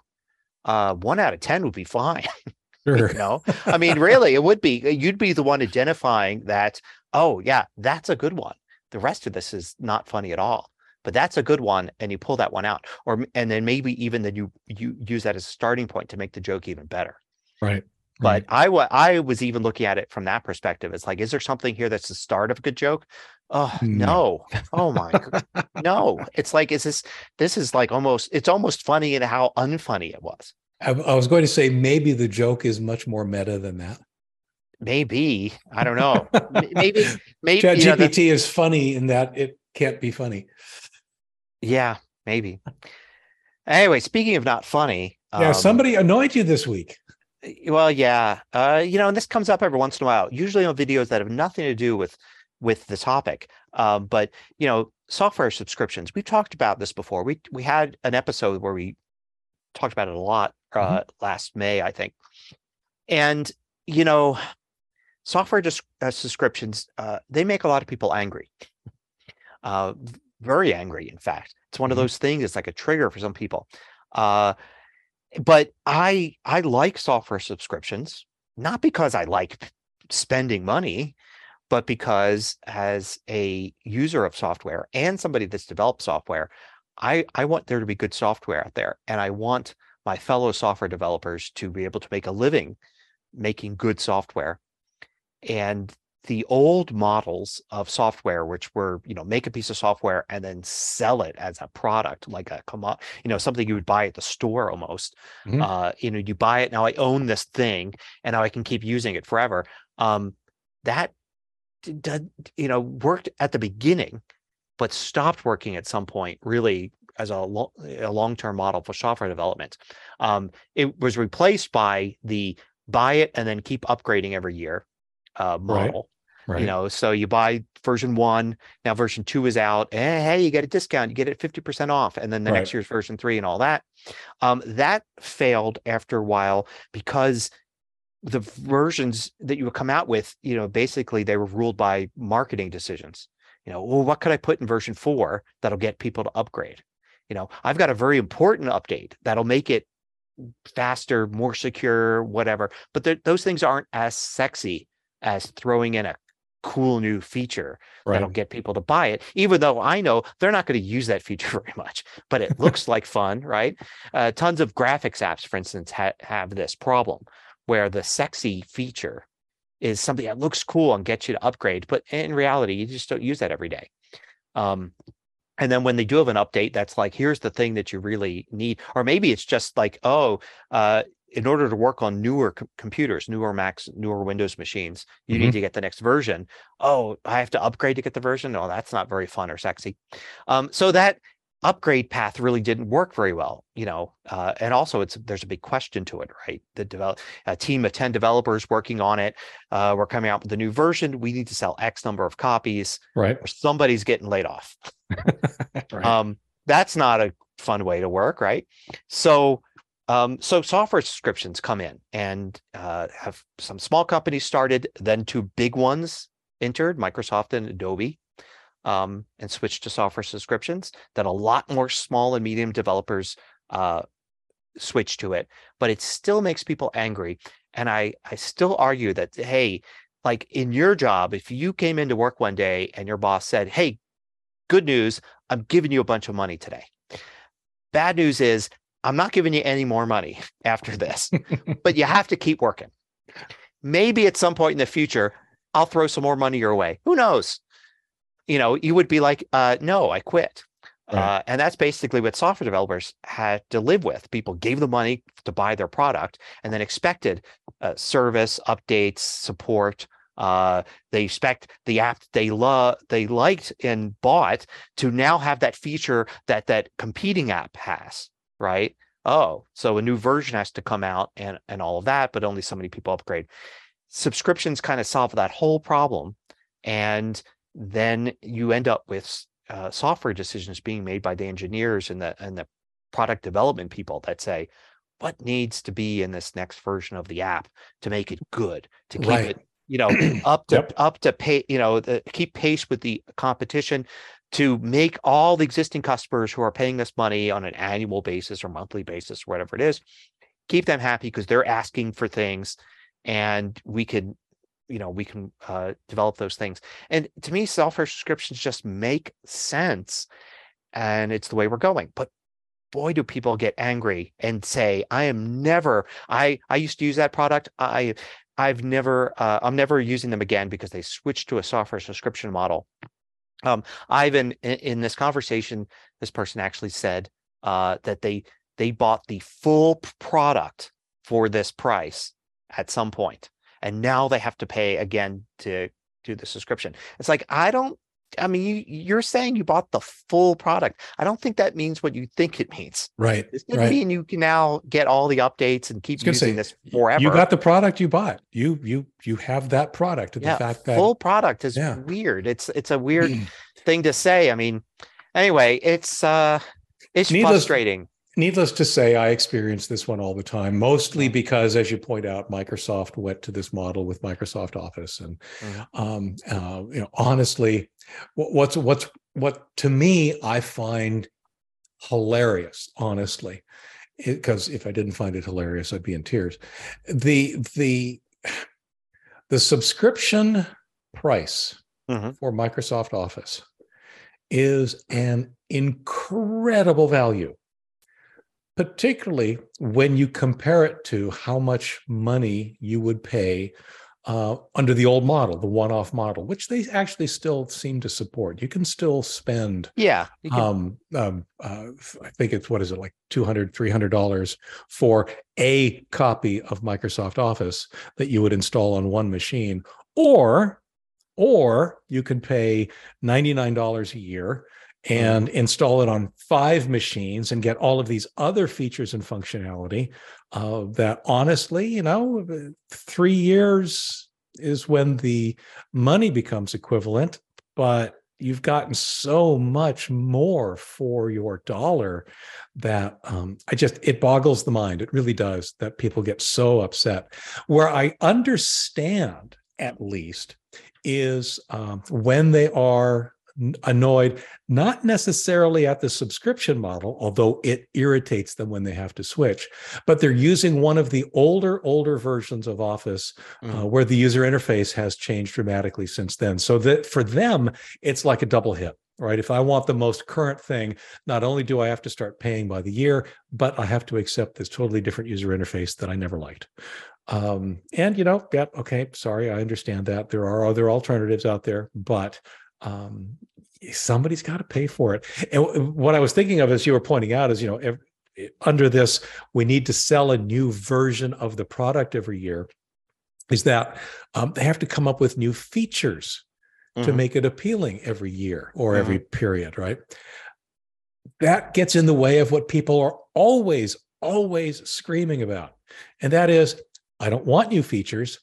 uh, one out of ten would be fine. sure. you know, I mean, really, it would be. You'd be the one identifying that. Oh, yeah, that's a good one. The rest of this is not funny at all. But that's a good one, and you pull that one out, or and then maybe even then you you use that as a starting point to make the joke even better. Right. But I wa- I was even looking at it from that perspective. It's like, is there something here that's the start of a good joke? Oh No. no! Oh my god, no! It's like, is this this is like almost it's almost funny in how unfunny it was. I, I was going to say maybe the joke is much more meta than that. Maybe I don't know. Maybe maybe Chat you know, GPT is funny in that it can't be funny. Yeah, maybe. Anyway, speaking of not funny, Yeah, um, somebody annoyed you this week. Well, yeah, uh, you know, and this comes up every once in a while. Usually on videos that have nothing to do with with the topic. Um, but you know, software subscriptions. We've talked about this before. We we had an episode where we talked about it a lot uh, last May, I think. And you know, software dis- uh, subscriptions uh, they make a lot of people angry. Very angry, in fact. It's one of Mhm. those things. It's like a trigger for some people. Uh, but I I like software subscriptions not because I like spending money, but because as a user of software and somebody that's developed software, I I want there to be good software out there, and I want my fellow software developers to be able to make a living making good software. And the old models of software, which were, you know, make a piece of software and then sell it as a product, like a come you know, something you would buy at the store almost. Mm-hmm. Uh, you know, you buy it now. I own this thing, and now I can keep using it forever. Um, that did, you know, worked at the beginning, but stopped working at some point. Really, as a, lo- a long-term model for software development. Um, it was replaced by the buy it and then keep upgrading every year uh, model. Right. You know, so you buy version one, now version two is out. And hey, you get a discount, you get it 50% off. And then the right. next year's version three and all that. Um, that failed after a while because the versions that you would come out with, you know, basically they were ruled by marketing decisions. You know, well, what could I put in version four that'll get people to upgrade? You know, I've got a very important update that'll make it faster, more secure, whatever. But those things aren't as sexy as throwing in a cool new feature right. that'll get people to buy it even though i know they're not going to use that feature very much but it looks like fun right uh, tons of graphics apps for instance ha- have this problem where the sexy feature is something that looks cool and gets you to upgrade but in reality you just don't use that every day um, and then when they do have an update that's like here's the thing that you really need or maybe it's just like oh uh, in order to work on newer com- computers, newer Macs, newer Windows machines, you mm-hmm. need to get the next version. Oh, I have to upgrade to get the version. Oh, that's not very fun or sexy. Um, so that upgrade path really didn't work very well, you know. Uh, and also, it's there's a big question to it, right? The develop a team of ten developers working on it. Uh, we're coming out with a new version. We need to sell X number of copies. Right. Or somebody's getting laid off. right. Um, that's not a fun way to work, right? So um, so software subscriptions come in and uh, have some small companies started, then two big ones entered, Microsoft and Adobe, um, and switched to software subscriptions. Then a lot more small and medium developers uh, switch to it, but it still makes people angry. And I I still argue that hey, like in your job, if you came into work one day and your boss said, "Hey, good news, I'm giving you a bunch of money today." Bad news is I'm not giving you any more money after this, but you have to keep working. Maybe at some point in the future, I'll throw some more money your way. Who knows? You know, you would be like, uh, no, I quit. Right. Uh, and that's basically what software developers had to live with. People gave them money to buy their product and then expected uh, service, updates, support. Uh, they expect the app they love, they liked and bought to now have that feature that that competing app has right? Oh, so a new version has to come out and and all of that, but only so many people upgrade. Subscriptions kind of solve that whole problem, and then you end up with uh, software decisions being made by the engineers and the and the product development people that say what needs to be in this next version of the app to make it good to keep right. it you know up to yep. up to pay you know the, keep pace with the competition to make all the existing customers who are paying us money on an annual basis or monthly basis or whatever it is keep them happy because they're asking for things and we can you know we can uh, develop those things. And to me software subscriptions just make sense and it's the way we're going. But boy do people get angry and say i am never i i used to use that product. I i've never uh, i'm never using them again because they switched to a software subscription model um, Ivan, in, in, this conversation, this person actually said uh, that they they bought the full product for this price at some point, and now they have to pay again to do the subscription. It's like I don't. I mean, you, you're saying you bought the full product. I don't think that means what you think it means. Right. It doesn't right. mean you can now get all the updates and keep using say, this forever. You got the product you bought. You you you have that product. Yeah, the fact that full product is yeah. weird. It's it's a weird thing to say. I mean, anyway, it's uh it's needless, frustrating. Needless to say, I experience this one all the time, mostly because, as you point out, Microsoft went to this model with Microsoft Office, and mm-hmm. um, uh, you know, honestly, what's what's what to me I find hilarious, honestly, because if I didn't find it hilarious, I'd be in tears. The the the subscription price mm-hmm. for Microsoft Office is an incredible value particularly when you compare it to how much money you would pay uh, under the old model, the one-off model, which they actually still seem to support. You can still spend, yeah, um, um, uh, I think it's what is it like 200 300 dollars for a copy of Microsoft Office that you would install on one machine, or or you can pay $99 a year. And install it on five machines and get all of these other features and functionality uh, that honestly you know three years is when the money becomes equivalent but you've gotten so much more for your dollar that um, i just it boggles the mind. It really does that people get so upset. Where i understand at least is um, when they are annoyed not necessarily at the subscription model although it irritates them when they have to switch but they're using one of the older older versions of office mm. uh, where the user interface has changed dramatically since then. So that for them it's like a double hit right? If i want the most current thing not only do i have to start paying by the year but i have to accept this totally different user interface that i never liked. Um, and you know yeah okay sorry i understand that. There are other alternatives out there but um, somebody's got to pay for it. And what I was thinking of, as you were pointing out, is you know, every, under this, we need to sell a new version of the product every year. Is that um, they have to come up with new features mm-hmm. to make it appealing every year or mm-hmm. every period, right? That gets in the way of what people are always, always screaming about. And that is, I don't want new features.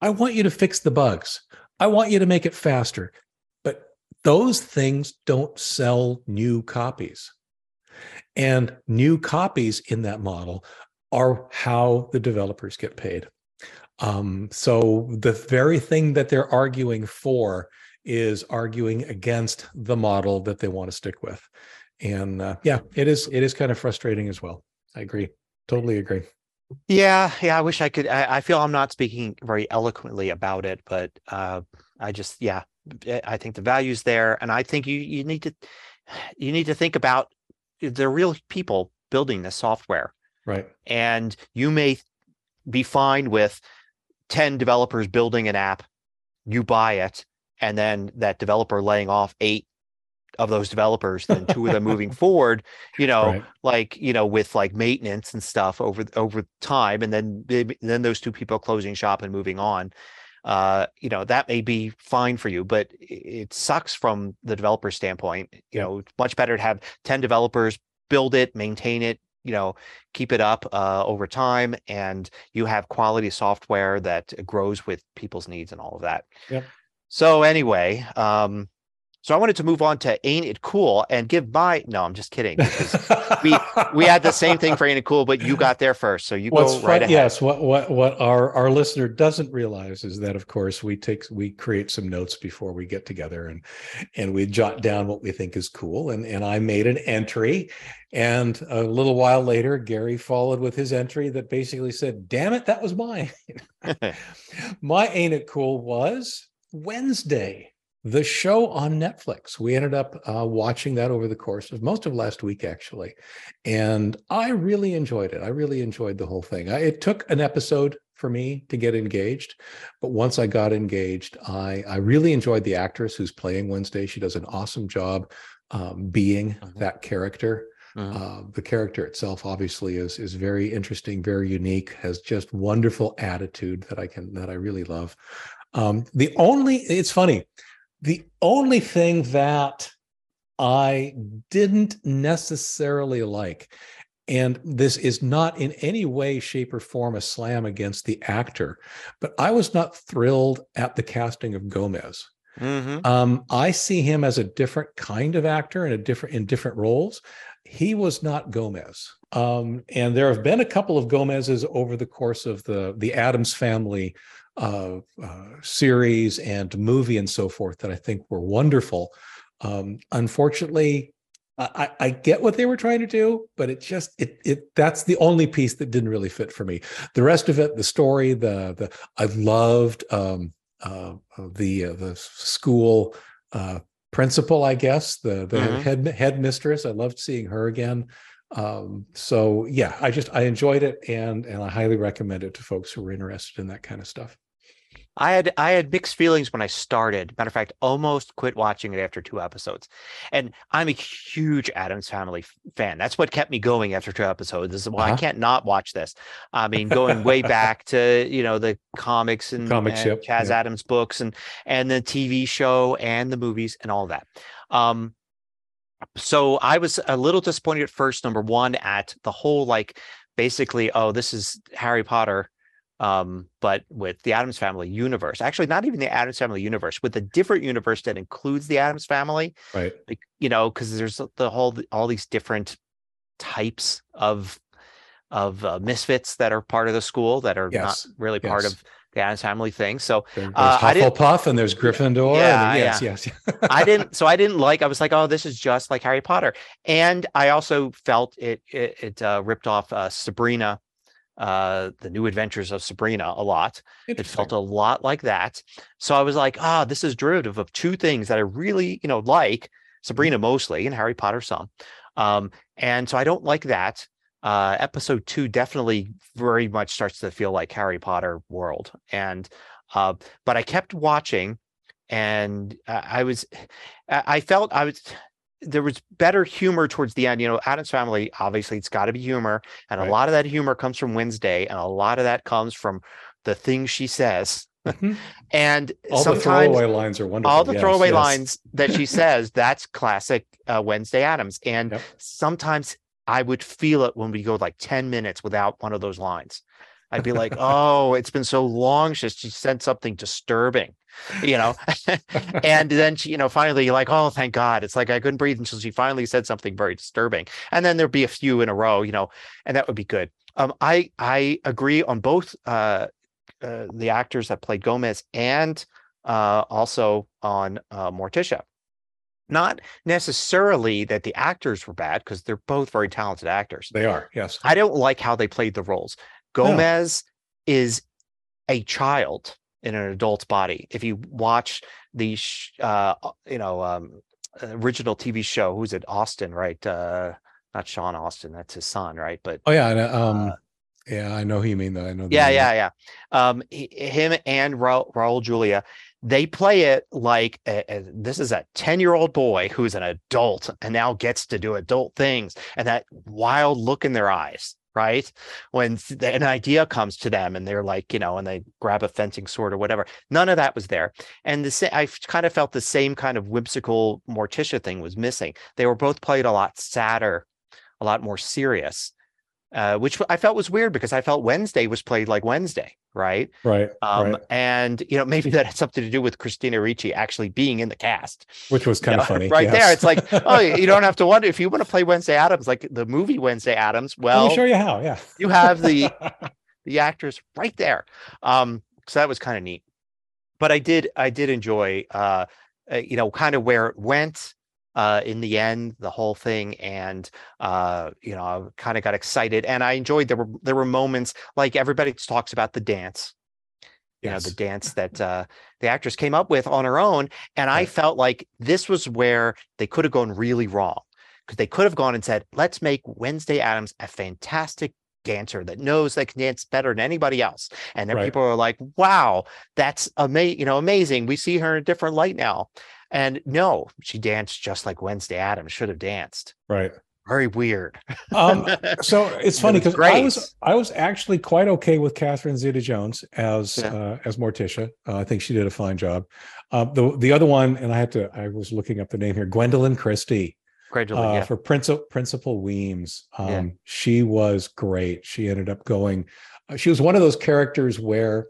I want you to fix the bugs. I want you to make it faster those things don't sell new copies. And new copies in that model are how the developers get paid. Um, so the very thing that they're arguing for is arguing against the model that they want to stick with. And uh, yeah, it is it is kind of frustrating as well. I agree. Totally agree. Yeah, yeah. I wish I could. I, I feel I'm not speaking very eloquently about it, but uh, I just yeah, Eh, I think the value's there, and I think you you need to you need to think about eh, the real people building the software, right? And you may be fine with ten developers building an app, you buy it, and then that developer laying off eight of those developers then two of them moving forward you know right. like you know with like maintenance and stuff over over time and then then those two people closing shop and moving on uh, you know that may be fine for you but it sucks from the developer standpoint you know much better to have 10 developers build it maintain it you know keep it up uh, over time and you have quality software that grows with people's needs and all of that yep. so anyway um, so I wanted to move on to Ain't It Cool and give my no, I'm just kidding. we we had the same thing for Ain't It Cool, but you got there first. So you What's go right ahead. Yes, what what what our, our listener doesn't realize is that of course we take we create some notes before we get together and and we jot down what we think is cool. And and I made an entry and a little while later, Gary followed with his entry that basically said, damn it, that was mine. my Ain't It Cool was Wednesday the show on Netflix. We ended up uh, watching that over the course of most of last week, actually. And I really enjoyed it. I really enjoyed the whole thing. I, it took an episode for me to get engaged. But once I got engaged, I, I really enjoyed the actress who's playing Wednesday. She does an awesome job um, being uh-huh. that character. Uh-huh. Uh, the character itself obviously is is very interesting, very unique, has just wonderful attitude that I can that I really love. Um, the only it's funny the only thing that I didn't necessarily like, and this is not in any way, shape, or form a slam against the actor, but I was not thrilled at the casting of Gomez. Mm-hmm. Um, I see him as a different kind of actor in a different in different roles. He was not Gomez. Um, and there have been a couple of Gomez's over the course of the the Addams family uh, uh, series and movie and so forth that I think were wonderful. Um, unfortunately, I, I, get what they were trying to do, but it just it it that's the only piece that didn't really fit for me. The rest of it, the story, the the I loved um, uh, the uh, the school uh, principal, I guess the the mm-hmm. head headmistress. I loved seeing her again. Um, so yeah, I just I enjoyed it and and I highly recommend it to folks who are interested in that kind of stuff. I had I had mixed feelings when I started. Matter of fact, almost quit watching it after two episodes. And I'm a huge Addams Family fan. That's what kept me going after two episodes. This is why uh-huh. I can't not watch this. I mean, going way back to you know the comics and, comics, and yep, Chas yep. Addams books and and the TV show and the movies and all that. Um, so I was a little disappointed at first. Number one, at the whole like basically, oh, this is Harry Potter um, but with the Addams Family universe, actually not even the Addams Family universe, with a different universe that includes the Addams Family, right? Like, you know, because there's the whole all these different types of of uh, misfits that are part of the school that are yes. not really yes. part of the Addams Family thing. So there, uh, there's uh, Hufflepuff and there's Gryffindor. Yeah, and, yes, yeah. yes. I didn't. So I didn't like. I was like, oh, this is just like Harry Potter, and I also felt it it, it uh, ripped off uh, Sabrina uh the new adventures of sabrina a lot. It felt a lot like that. So i was like ah this is derivative of two things that i really you know like mm-hmm. sabrina mostly and harry potter some. Um and so i don't like that. Uh episode two definitely very much starts to feel like harry potter world. And uh but i kept watching and i was i felt i was there was better humor towards the end. You know, Addams Family, obviously, it's got to be humor, and right. a lot of that humor comes from Wednesday, and a lot of that comes from the things she says. Mm-hmm. and all the throwaway lines are wonderful. All the yes, throwaway yes. lines that she says, that's classic uh, Wednesday Addams. And yep. sometimes I would feel it when we go like 10 minutes without one of those lines. I'd be like, oh, it's been so long since she said something disturbing, you know? and then she, you know, finally like, oh, thank God. It's like I couldn't breathe until she finally said something very disturbing. And then there'd be a few in a row, you know, and that would be good. Um, I I agree on both uh, uh the actors that played Gomez and uh also on uh Morticia not necessarily that the actors were bad because they're both very talented actors. They are, yes. I don't like how they played the roles. Gomez is a child in an adult's body. If you watch the, uh, you know, um, original TV show, who's it? Astin, right? Uh, not Sean Astin. That's his son, right? But oh yeah, um, uh, yeah, I know who you mean though. I know. Yeah, yeah, yeah. Um, he, him and Raul, Raul Julia, they play it like a, a, this is a 10 year old boy who's an adult and now gets to do adult things and that wild look in their eyes right? When an idea comes to them and they're like, you know, and they grab a fencing sword or whatever. None of that was there. And the I kind of felt the same kind of whimsical Morticia thing was missing. They were both played a lot sadder, a lot more serious uh, which I felt was weird because I felt Wednesday was played like Wednesday, right? Right. Um, right. And you know, maybe that had something to do with Christina Ricci actually being in the cast, which was kind you of funny, right yes. there. It's like, oh, you don't have to wonder if you want to play Wednesday Addams, like the movie Wednesday Addams. Well, me show you how. Yeah, you have the the actors right there. Um, so that was kind of neat. But I did, I did enjoy, uh, uh you know, kind of where it went uh, in the end, the whole thing, and uh, you know, I kind of got excited, and I enjoyed. There were there were moments like everybody talks about the dance, you yes. know, the dance that uh, the actress came up with on her own, and I felt like this was where they could have gone really wrong because they could have gone and said, "Let's make Wednesday Addams a fantastic dancer that knows they can dance better than anybody else. And then right. people are like, wow, that's amazing, you know, amazing. We see her in a different light now. And no, she danced just like Wednesday Addams should have danced. Right. Very weird. um, so it's funny because I was I was actually quite okay with Catherine Zeta Jones as yeah. uh, as Morticia. Uh, I think she did a fine job. Uh, the the other one, and I had to I was looking up the name here, Gwendoline Christie. Gwendoline, uh, yeah. for Principal Principal Weems. Um, yeah. She was great. She ended up going. Uh, she was one of those characters where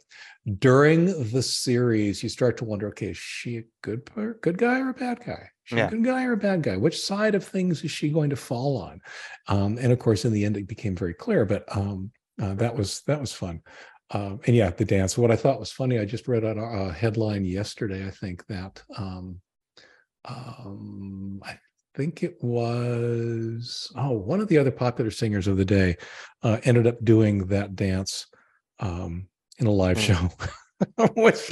during the series you start to wonder okay is she a good good guy or a bad guy? She yeah. a good guy or a bad guy? Which side of things is she going to fall on? Um, and of course in the end it became very clear but um, uh, that was that was fun. Um, and yeah the dance. What i thought was funny i just read a, a headline yesterday i think that um, um, i think it was oh one of the other popular singers of the day uh, ended up doing that dance um, in a live mm. show. which,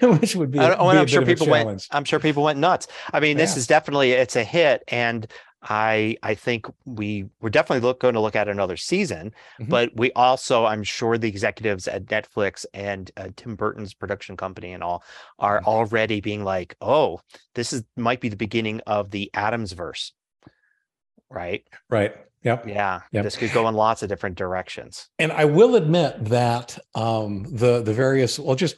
which would be, a, oh, I'm sure people went. I'm sure people went nuts. I mean, this yeah. is definitely it's a hit, and I I think we we're definitely look, going to look at another season, Mhm. but we also I'm sure the executives at Netflix and uh, Tim Burton's production company and all are Mhm. already being like, oh, this is might be the beginning of the Addams verse, right? Right. Yep. Yeah, Yep. this could go in lots of different directions. And I will admit that um, the the various well, just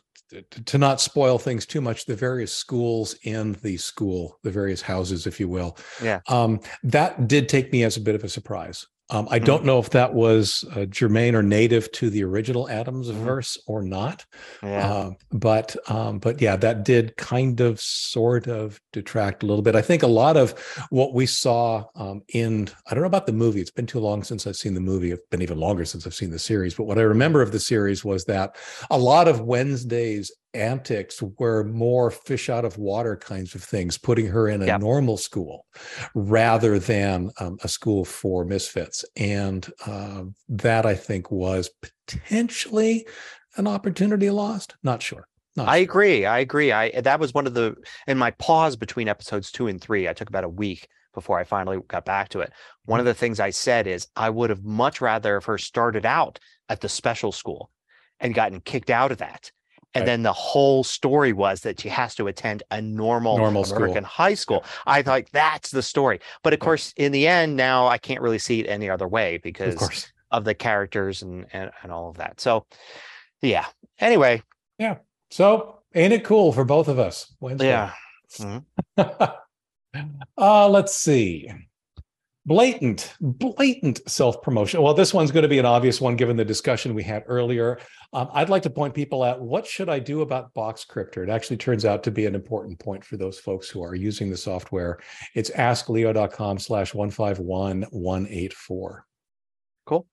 to not spoil things too much, the various schools in the school, the various houses, if you will, Yeah. um, that did take me as a bit of a surprise. Um, I don't know if that was uh, germane or native to the original Addams Mhm. verse or not, Yeah, um, but um, but yeah, that did kind of sort of detract a little bit. I think a lot of what we saw um, in I don't know about the movie. It's been too long since I've seen the movie. It's been even longer since I've seen the series. But what I remember of the series was that a lot of Wednesday's antics were more fish out of water kinds of things, putting her in a Yep. normal school rather than um, a school for misfits, and uh, that I think was potentially an opportunity lost. Not sure. Not I sure. agree. I agree. I that was one of the in my pause between episodes two and three. I took about a week before I finally got back to it. One of the things I said is I would have much rather have her started out at the special school and gotten kicked out of that. And Right. then the whole story was that she has to attend a normal, Normal school. American high school. I thought that's the story. But of Yeah. course, in the end, now I can't really see it any other way because Of of the characters and, and and all of that. So yeah. Anyway, Yeah. So ain't it cool for both of us? Wednesday. yeah. uh, let's see. Blatant, blatant self promotion. Well, this one's going to be an obvious one given the discussion we had earlier. Um, I'd like to point people at what should I do about Box Boxcryptor? It actually turns out to be an important point for those folks who are using the software. It's askleo.com slash 151184. Cool.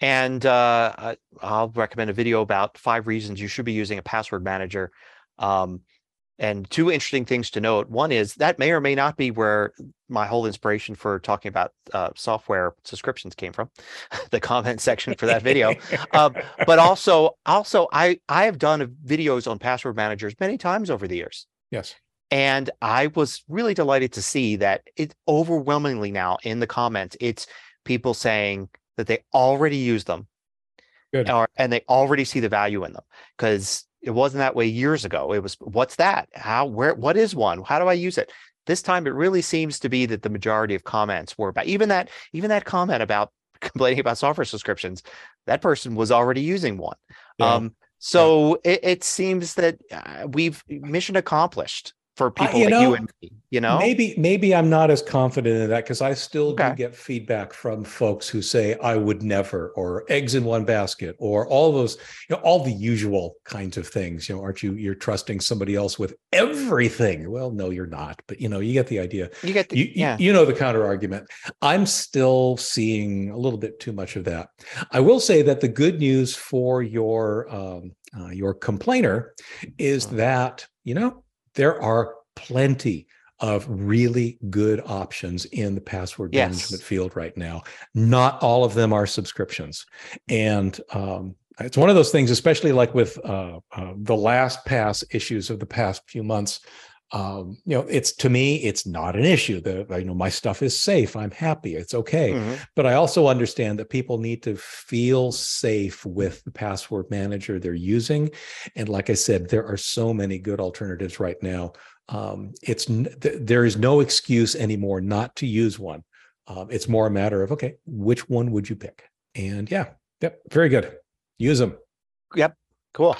And uh, I'll recommend a video about five reasons you should be using a password manager. Um, and two interesting things to note. One is that may or may not be where my whole inspiration for talking about uh, software subscriptions came from, the comment section for that video. Um, but also, also, I I have done videos on password managers many times over the years. Yes. And I was really delighted to see that it overwhelmingly now in the comments, it's people saying that they already use them Good. or and they already see the value in them because it wasn't that way years ago. It was what's that? How where what is one? How do I use it? This time it really seems to be that the majority of comments were about even that even that comment about complaining about software subscriptions, that person was already using one. Yeah. Um so it, it seems that uh, we've mission accomplished for people you like know, you and me, you know? Maybe maybe I'm not as confident in that because I still Okay. do get feedback from folks who say I would never or eggs in one basket or all those you know all the usual kinds of things. You know, aren't you you're trusting somebody else with everything? Well, no, you're not. But you know, you get the idea. You get the, You, you- yeah. you know the counter argument. I'm still seeing a little bit too much of that. I will say that the good news for your um, uh, your complainer is Mhm. that you know there are plenty of really good options in the password Yes. management field right now. Not all of them are subscriptions, and um, it's one of those things, especially like with uh, uh, the LastPass issues of the past few months um you know it's to me it's not an issue the you know my stuff is safe i'm happy it's okay. Mhm. but i also understand that people need to feel safe with the password manager they're using. And like i said there are so many good alternatives right now. Um it's th- there is no excuse anymore not to use one. Um, it's more a matter of okay which one would you pick? And yeah yep very good. Use them Yep, Cool.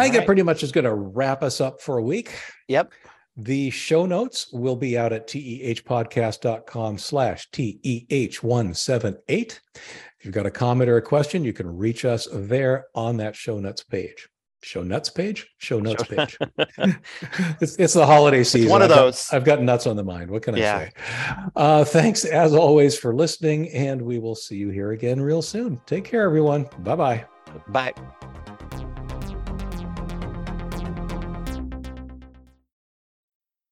I think that pretty much is going to wrap us up for a week. Yep. The show notes will be out at tehpodcast.com slash TEH178. If you've got a comment or a question, you can reach us there on that show notes page. Show nuts page? Show notes Show- page. it's, it's the holiday season. one of I've got- those. I've got nuts on the mind. What can I say? Uh, thanks as always for listening, and we will see you here again real soon. Take care, everyone. Bye bye. Bye.